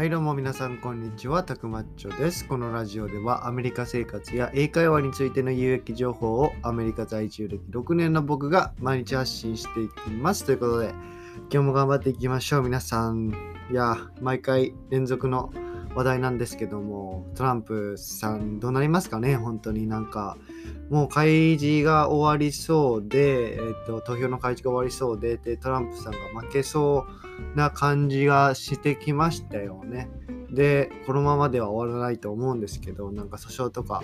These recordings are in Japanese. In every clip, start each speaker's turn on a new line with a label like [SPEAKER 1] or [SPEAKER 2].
[SPEAKER 1] はいどうも皆さんこんにちは、たくまっちょです。このラジオではアメリカ生活や英会話についての有益情報をアメリカ在住歴6年の僕が毎日発信していきます。ということで、今日も頑張っていきましょう、皆さん。いや、毎回連続の話題なんですけども、トランプさんどうなりますかね、本当になんか。もう開示が終わりそうで、えっと、投票の開示が終わりそうでで、トランプさんが負けそうな感じがしてきましたよね。で、このままでは終わらないと思うんですけど、なんか訴訟とか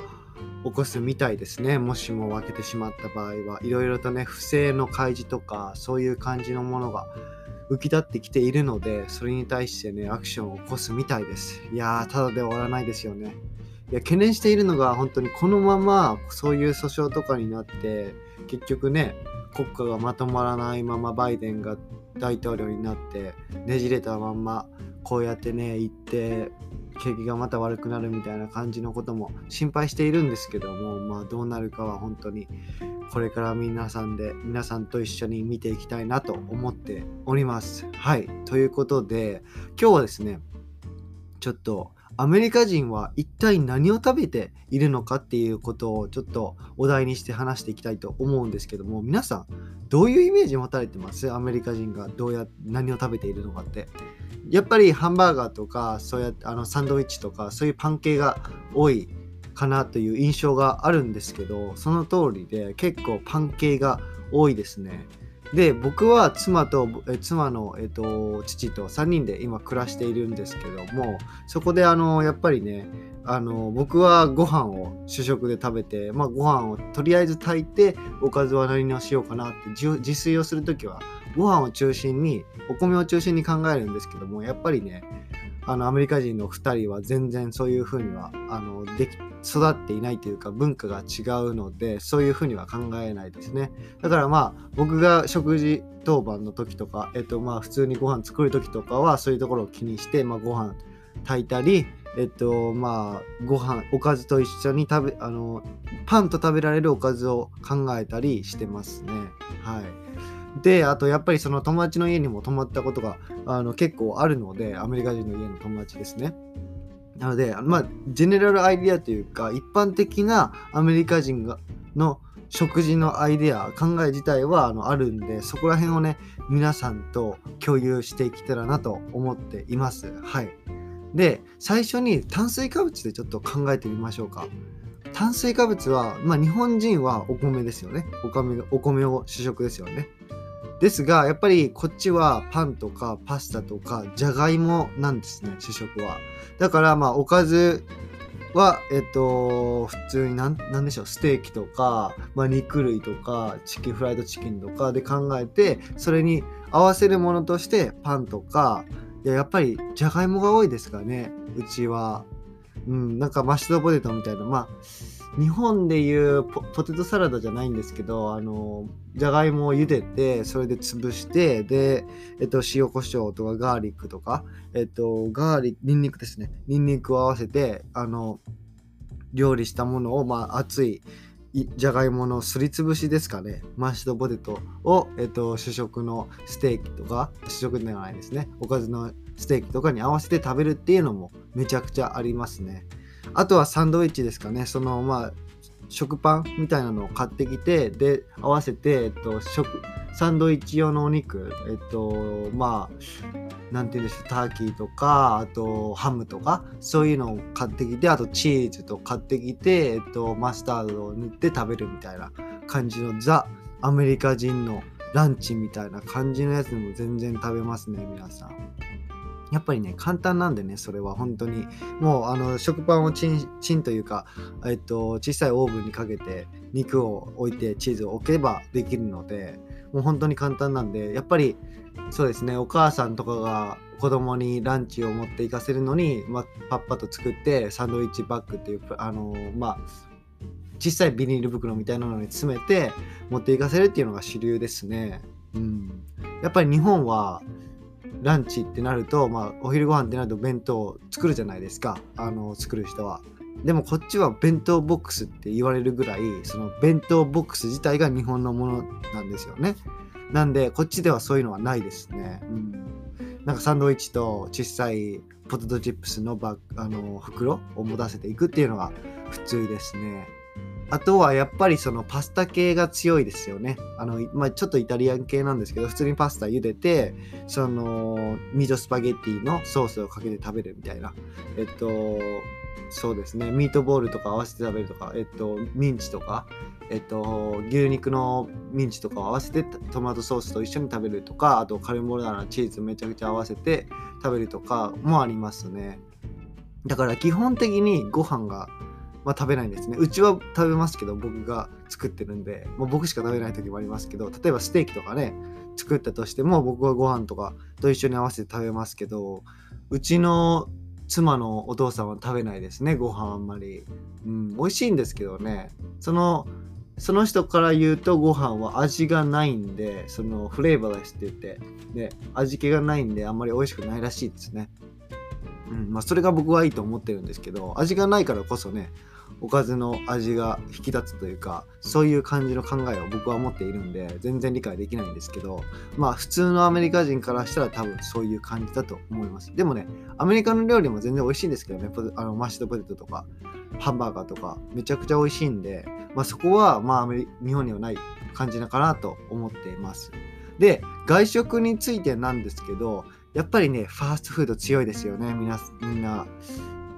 [SPEAKER 1] 起こすみたいですね。もしも負けてしまった場合は、いろいろとね、不正の開示とか、そういう感じのものが浮き立ってきているので、それに対してね、アクションを起こすみたいです。いやー、ただで終わらないですよね。いや懸念しているのが本当にこのままそういう訴訟とかになって結局ね国家がまとまらないままバイデンが大統領になってねじれたまんまこうやってね行って景気がまた悪くなるみたいな感じのことも心配しているんですけどもまあどうなるかは本当にこれから皆さんで皆さんと一緒に見ていきたいなと思っております。はい。ということで今日はですねちょっとアメリカ人は一体何を食べているのかっていうことをちょっとお題にして話していきたいと思うんですけども皆さんどういうイメージ持たれてます？アメリカ人がどうや何を食べているのかって。やっぱりハンバーガーとかそうやってあのサンドイッチとかそういうパン系が多いかなという印象があるんですけどその通りで結構パン系が多いですね。で僕は妻とえ妻の、えっと、父と3人で今暮らしているんですけどもそこであのやっぱりねあの僕はご飯を主食で食べて、まあ、ご飯をとりあえず炊いておかずは何をしようかなって自炊をする時はご飯を中心にお米を中心に考えるんですけどもやっぱりねあのアメリカ人の2人は全然そういうふうにはあのでき育っていないというか文化が違うのでそういうふうには考えないですね。だからまあ僕が食事当番の時とかえっとまあ普通にご飯作る時とかはそういうところを気にして、まあ、ご飯炊いたりえっとまあご飯おかずと一緒に食べあのパンと食べられるおかずを考えたりしてますね。はい。であとやっぱりその友達の家にも泊まったことがあの結構あるのでアメリカ人の家の友達ですね。なのでまあジェネラルアイディアというか一般的なアメリカ人がの食事のアイデア考え自体はあのあるんでそこら辺をね皆さんと共有していけたらなと思っています。はい。で最初に炭水化物でちょっと考えてみましょうか。炭水化物は、まあ、日本人はお米ですよね。お米お米を主食ですよね。ですがやっぱりこっちはパンとかパスタとかじゃがいもなんですね主食は。だからまあおかずはえっと普通になんなんでしょうステーキとか、まあ、肉類とかチキンフライドチキンとかで考えてそれに合わせるものとしてパンとかいややっぱりじゃがいもが多いですかねうちは。うんなんかマッシュドポテトみたいなまあ日本でいうポテトサラダじゃないんですけどあのじゃがいもを茹でてそれで潰してで、えっと、塩コショウとかガーリックとか、えっと、ガーリニンニクですね。ニンニクを合わせてあの料理したものを、まあ、熱いいじゃがいものすりつぶしですかね。マッシュドポテトを、えっと、主食のステーキとか主食ではないですね。おかずのステーキとかに合わせて食べるっていうのもめちゃくちゃありますね。あとはサンドイッチですかねそのまあ食パンみたいなのを買ってきてで合わせて、えっと、食サンドイッチ用のお肉えっとまあなんて言うんでしょうターキーとかあとハムとかそういうのを買ってきてあとチーズと買ってきて、えっと、マスタードを塗って食べるみたいな感じのザ・アメリカ人のランチみたいな感じのやつでも全然食べますね皆さん。やっぱりね簡単なんでねそれは。本当に。もうあの食パンをチンチンというか、えっと、小さいオーブンにかけて肉を置いてチーズを置けばできるのでもう本当に簡単なんでやっぱりそうですねお母さんとかが子供にランチを持っていかせるのに、まあ、パッパと作ってサンドイッチバッグっていうあのまあ小さいビニール袋みたいなのに詰めて持っていかせるっていうのが主流ですね。うん、やっぱり日本はランチってなると、まあ、お昼ご飯ってなると弁当を作るじゃないですかあの作る人は。でもこっちは弁当ボックスって言われるぐらいその弁当ボックス自体が日本のものなんですよね。なんでこっちではそういうのはないですね。うん、なんかサンドイッチと小さいポテトチップスのバあの袋を持たせていくっていうのが普通ですね。あとはやっぱりそのパスタ系が強いですよね。あの、まあ、ちょっとイタリアン系なんですけど、普通にパスタ茹でて、その、ミートスパゲッティのソースをかけて食べるみたいな。えっと、そうですね。ミートボールとか合わせて食べるとか、えっと、ミンチとか、えっと、牛肉のミンチとかを合わせてトマトソースと一緒に食べるとか、あとカルボナーラチーズめちゃくちゃ合わせて食べるとかもありますね。だから基本的にご飯がま、食べないんですね。うちは食べますけど、僕が作ってるんで、まあ、僕しか食べない時もありますけど、例えばステーキとかね、作ったとしても、僕はご飯とかと一緒に合わせて食べますけど、うちの妻のお父さんは食べないですね、ご飯あんまり。うん、美味しいんですけどね、その、その人から言うとご飯は味がないんで、そのフレーバーレスって言って、で、味気がないんであんまり美味しくないらしいですね。うんまあ、それが僕はいいと思ってるんですけど味がないからこそねおかずの味が引き立つというかそういう感じの考えを僕は持っているんで全然理解できないんですけどまあ普通のアメリカ人からしたら多分そういう感じだと思います。でもねアメリカの料理も全然美味しいんですけどねあのマッシュドポテトとかハンバーガーとかめちゃくちゃ美味しいんで、まあ、そこはまあ日本にはない感じなのかなと思っています。で外食についてなんですけどやっぱりねファーストフード強いですよねみんなみんな。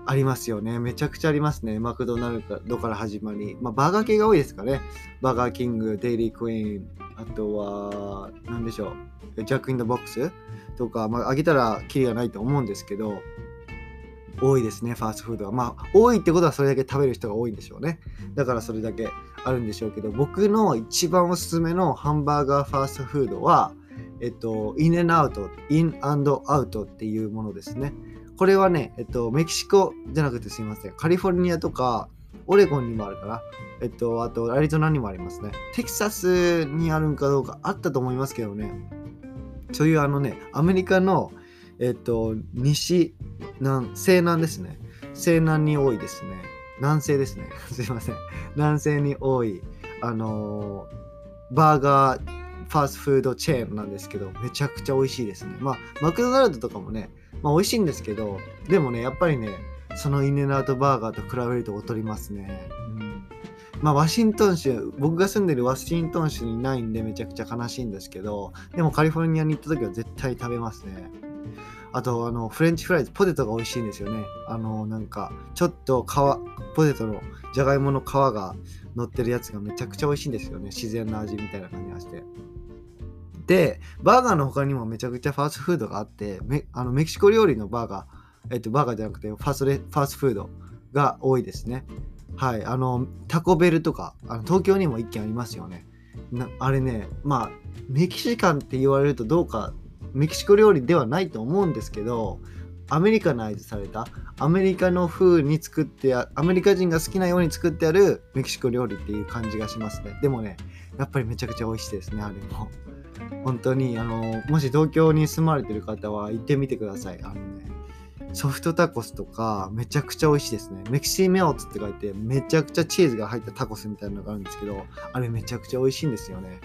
[SPEAKER 1] ありますよね。めちゃくちゃありますね。マクドナルドから始まり。まあ、バーガー系が多いですかね。バーガーキング、デイリークイーン、あとは、何でしょう。ジャック・イン・ザ・ボックスとか、まあ、あげたらキリがないと思うんですけど、多いですね、ファーストフードは。まあ、多いってことはそれだけ食べる人が多いんでしょうね。だからそれだけあるんでしょうけど、僕の一番おすすめのハンバーガーファーストフードは、えっと、インエンアウト、インアウトっていうものですね。これはね、えっと、メキシコじゃなくてすいません。カリフォルニアとか、オレゴンにもあるかな。えっと、あと、アリゾナにもありますね。テキサスにあるんかどうかあったと思いますけどね。そういうあのね、アメリカの、えっと、西南、西南ですね。西南に多いですね。南西ですね。すいません。南西に多い、あのー、バーガー、ファーストフードチェーンなんですけど、めちゃくちゃ美味しいですね。まあ、マクドナルドとかもね、まあ、美味しいんですけど、でもね、やっぱりね、そのインエンアウトバーガーと比べると劣りますね。うん、まあ、ワシントン州、僕が住んでるワシントン州にないんでめちゃくちゃ悲しいんですけど、でもカリフォルニアに行った時は絶対食べますね。あと、あの、フレンチフライズ、ポテトが美味しいんですよね。あの、なんか、ちょっと皮、ポテトの、じゃがいもの皮が乗ってるやつがめちゃくちゃ美味しいんですよね。自然な味みたいな感じがして。で、バーガーの他にもめちゃくちゃファーストフードがあってメあのメキシコ料理のバーガー、えっと、バーガーじゃなくてファーストレファーストフードが多いですね。はい、あのタコベルとかあの東京にも1軒ありますよね。なあれね、まあメキシカンって言われるとどうかメキシコ料理ではないと思うんですけどアメリカナイズされたアメリカの風に作ってアメリカ人が好きなように作ってあるメキシコ料理っていう感じがしますねでもねやっぱりめちゃくちゃ美味しいですねあれも本当にあのもし東京に住まれてる方は行ってみてください。あのねソフトタコスとかめちゃくちゃ美味しいですね。メキシメオツって書いてめちゃくちゃチーズが入ったタコスみたいなのがあるんですけどあれめちゃくちゃ美味しいんですよね。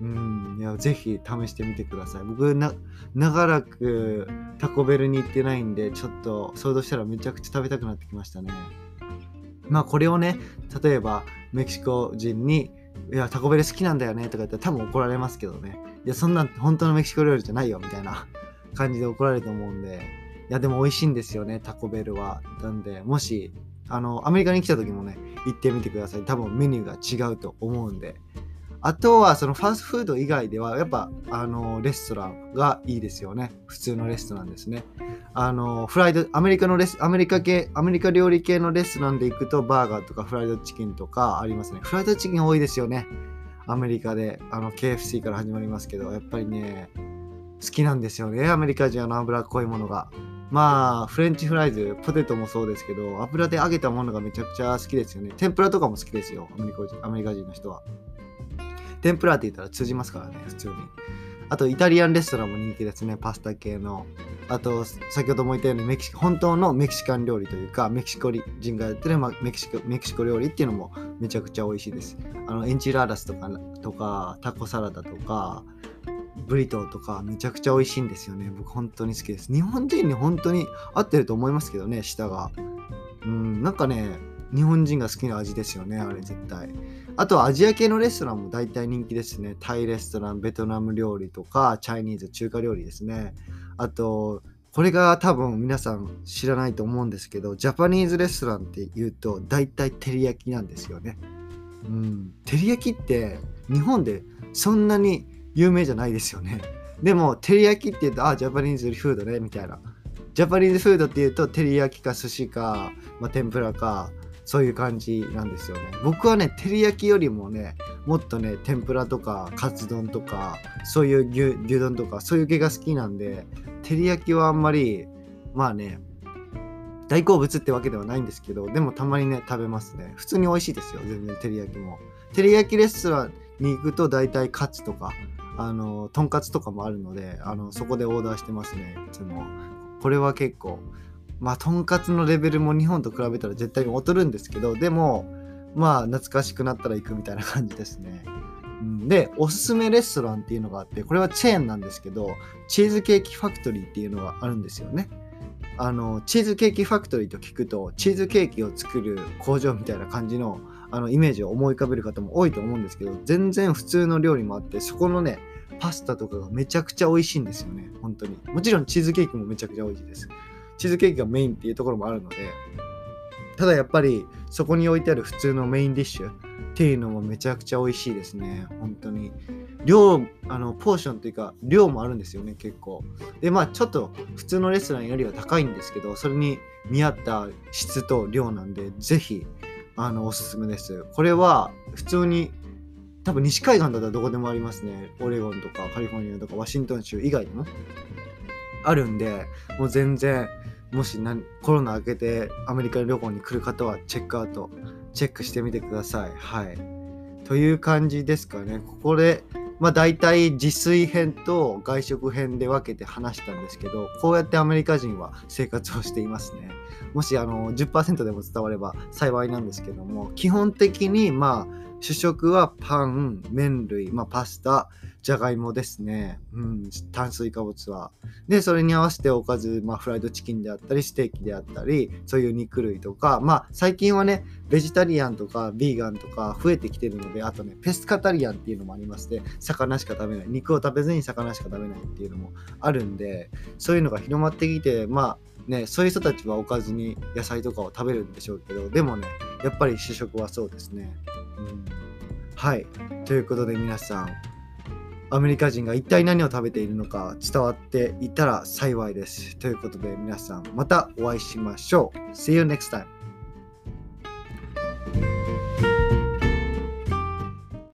[SPEAKER 1] うん。いやぜひ試してみてください。僕な長らくタコベルに行ってないんでちょっと想像したらめちゃくちゃ食べたくなってきましたね。まあこれをね例えばメキシコ人にいやタコベル好きなんだよねとか言ったら多分怒られますけどね。いや、そんな本当のメキシコ料理じゃないよ、みたいな 感じで怒られると思うんで、いや、でも美味しいんですよね、タコベルは。なんで、もし、あの、アメリカに来た時もね、行ってみてください。多分メニューが違うと思うんで。あとは、そのファーストフード以外では、やっぱ、あの、レストランがいいですよね。普通のレストランですね。あの、フライド、アメリカのレス、アメリカ系、アメリカ料理系のレストランで行くと、バーガーとかフライドチキンとかありますね。フライドチキン多いですよね。アメリカであの KFC から始まりますけどやっぱりね好きなんですよね。アメリカ人の脂っこいものが。まあフレンチフライズポテトもそうですけど油で揚げたものがめちゃくちゃ好きですよね。天ぷらとかも好きですよアメリカ人アメリカ人の人は。天ぷらって言ったら通じますからね普通に。あとイタリアンレストランも人気ですねパスタ系のあと先ほども言ったようにメキシ本当のメキシカン料理というかメキシコ人がやってるメキシコメキシコ料理っていうのもめちゃくちゃ美味しいですあのエンチラーダスとかとかタコサラダとかブリトーとかめちゃくちゃ美味しいんですよね。僕本当に好きです。日本人に本当に合ってると思いますけどね、舌が。うん、なんかね、日本人が好きな味ですよね、あれ絶対。あとはアジア系のレストランも大体人気ですね。タイレストラン、ベトナム料理とか、チャイニーズ、中華料理ですね。あと、これが多分皆さん知らないと思うんですけど、ジャパニーズレストランって言うと大体照り焼きなんですよね。うん、照り焼きって日本でそんなに有名じゃないですよね。でも、照り焼きって言うと、あ、ジャパニーズフードね、みたいな。ジャパニーズフードって言うと、照り焼きか寿司か、まあ、天ぷらか、そういう感じなんですよね。僕はね、照り焼きよりもね、もっとね、天ぷらとか、カツ丼とか、そういう牛牛丼とか、そういう系が好きなんで、照り焼きはあんまり、まあね、大好物ってわけではないんですけど、でもたまにね、食べますね。普通に美味しいですよ、全然照り焼きも。照り焼きレストランに行くと大体カツとか、あの、とんかつとかもあるので、あの、そこでオーダーしてますね、いつも。これは結構、まあ、とんかつのレベルも日本と比べたら絶対に劣るんですけど、でも、まあ、懐かしくなったら行くみたいな感じですね。で、おすすめレストランっていうのがあって、これはチェーンなんですけど、チーズケーキファクトリーっていうのがあるんですよね。あの、チーズケーキファクトリーと聞くと、チーズケーキを作る工場みたいな感じのあのイメージを思い浮かべる方も多いと思うんですけど、全然普通の料理もあって、そこのね、パスタとかがめちゃくちゃ美味しいんですよね、本当に。もちろんチーズケーキもめちゃくちゃ美味しいです。チーズケーキがメインっていうところもあるのでただやっぱりそこに置いてある普通のメインディッシュっていうのもめちゃくちゃ美味しいですね。本当に。量あのポーションというか量もあるんですよね結構。でまあちょっと普通のレストランよりは高いんですけどそれに見合った質と量なんでぜひあのおすすめです。これは普通に多分西海岸だったらどこでもありますね。オレゴンとかカリフォルニアとかワシントン州以外でも。あるんでもう全然もしコロナ明けてアメリカ旅行に来る方はチェックアウトチェックしてみてください。はい。という感じですかね。ここで、まあ大体自炊編と外食編で分けて話したんですけど、こうやってアメリカ人は生活をしていますね。もしあの10%でも伝われば幸いなんですけども、基本的にまあ主食はパン、麺類、まあ、パスタ、じゃがいもですね。うん、炭水化物は。で、それに合わせておかず、まあ、フライドチキンであったり、ステーキであったり、そういう肉類とか、まあ、最近はね、ベジタリアンとか、ビーガンとか増えてきてるので、あとね、ペスカタリアンっていうのもありまして、魚しか食べない。肉を食べずに魚しか食べないっていうのもあるんで、そういうのが広まってきて、まあ、ね、そういう人たちはおかずに野菜とかを食べるんでしょうけど、でもね、やっぱり主食はそうですね。はい。ということで皆さん、アメリカ人が一体何を食べているのか伝わっていたら幸いです。ということで皆さん、またお会いしましょう。See you next time.